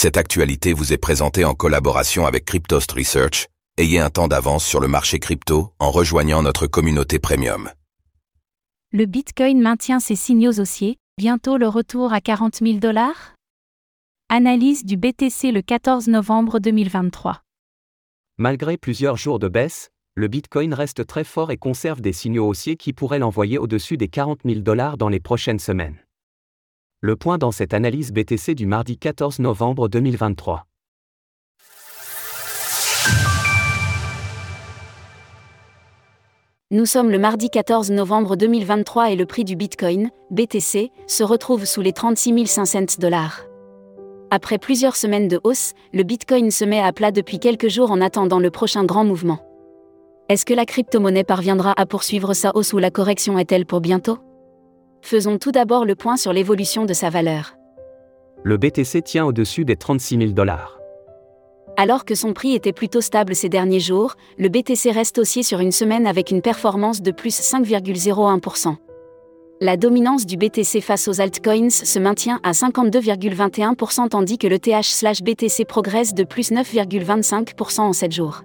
Cette actualité vous est présentée en collaboration avec Cryptost Research. Ayez un temps d'avance sur le marché crypto en rejoignant notre communauté premium. Le Bitcoin maintient ses signaux haussiers, bientôt le retour à 40 000 dollars? Analyse du BTC le 14 novembre 2023. Malgré plusieurs jours de baisse, le Bitcoin reste très fort et conserve des signaux haussiers qui pourraient l'envoyer au-dessus des 40 000 dollars dans les prochaines semaines. Le point dans cette analyse BTC du mardi 14 novembre 2023. Nous sommes le mardi 14 novembre 2023 et le prix du Bitcoin, BTC, se retrouve sous les 36 500 dollars. Après plusieurs semaines de hausse, le Bitcoin se met à plat depuis quelques jours en attendant le prochain grand mouvement. Est-ce que la crypto-monnaie parviendra à poursuivre sa hausse ou la correction est-elle pour bientôt? Faisons tout d'abord le point sur l'évolution de sa valeur. Le BTC tient au-dessus des 36 000 dollars. Alors que son prix était plutôt stable ces derniers jours, le BTC reste haussier sur une semaine avec une performance de plus 5,01%. La dominance du BTC face aux altcoins se maintient à 52,21% tandis que le TH/BTC progresse de plus 9,25% en 7 jours.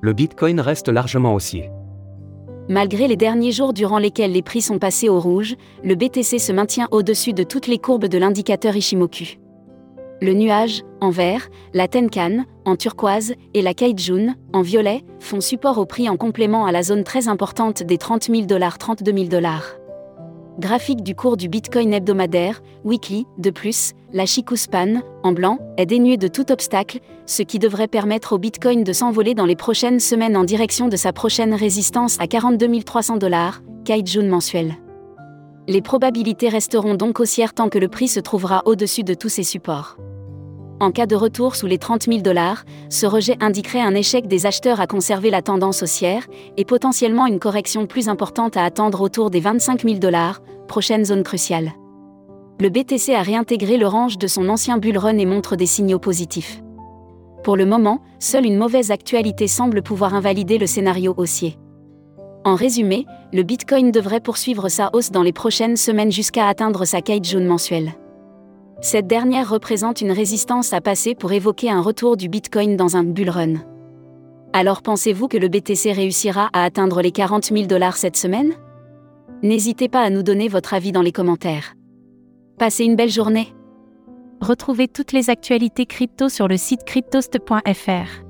Le Bitcoin reste largement haussier. Malgré les derniers jours durant lesquels les prix sont passés au rouge, le BTC se maintient au-dessus de toutes les courbes de l'indicateur Ishimoku. Le nuage, en vert, la Tenkan, en turquoise, et la Kaijun, en violet, font support au prix en complément à la zone très importante des 30 000 dollars 32 000 dollars. Graphique du cours du Bitcoin hebdomadaire, weekly, de plus, la Chikuspan, en blanc, est dénuée de tout obstacle, ce qui devrait permettre au Bitcoin de s'envoler dans les prochaines semaines en direction de sa prochaine résistance à 42 300 dollars, Kaijun mensuel. Les probabilités resteront donc haussières tant que le prix se trouvera au-dessus de tous ces supports. En cas de retour sous les 30 000 dollars, ce rejet indiquerait un échec des acheteurs à conserver la tendance haussière et potentiellement une correction plus importante à attendre autour des 25 000 dollars, prochaine zone cruciale. Le BTC a réintégré le range de son ancien bull run et montre des signaux positifs. Pour le moment, seule une mauvaise actualité semble pouvoir invalider le scénario haussier. En résumé, le Bitcoin devrait poursuivre sa hausse dans les prochaines semaines jusqu'à atteindre sa kite jaune mensuelle. Cette dernière représente une résistance à passer pour évoquer un retour du Bitcoin dans un bull run. Alors pensez-vous que le BTC réussira à atteindre les 40 000 dollars cette semaine? N'hésitez pas à nous donner votre avis dans les commentaires. Passez une belle journée. Retrouvez toutes les actualités crypto sur le site cryptost.fr.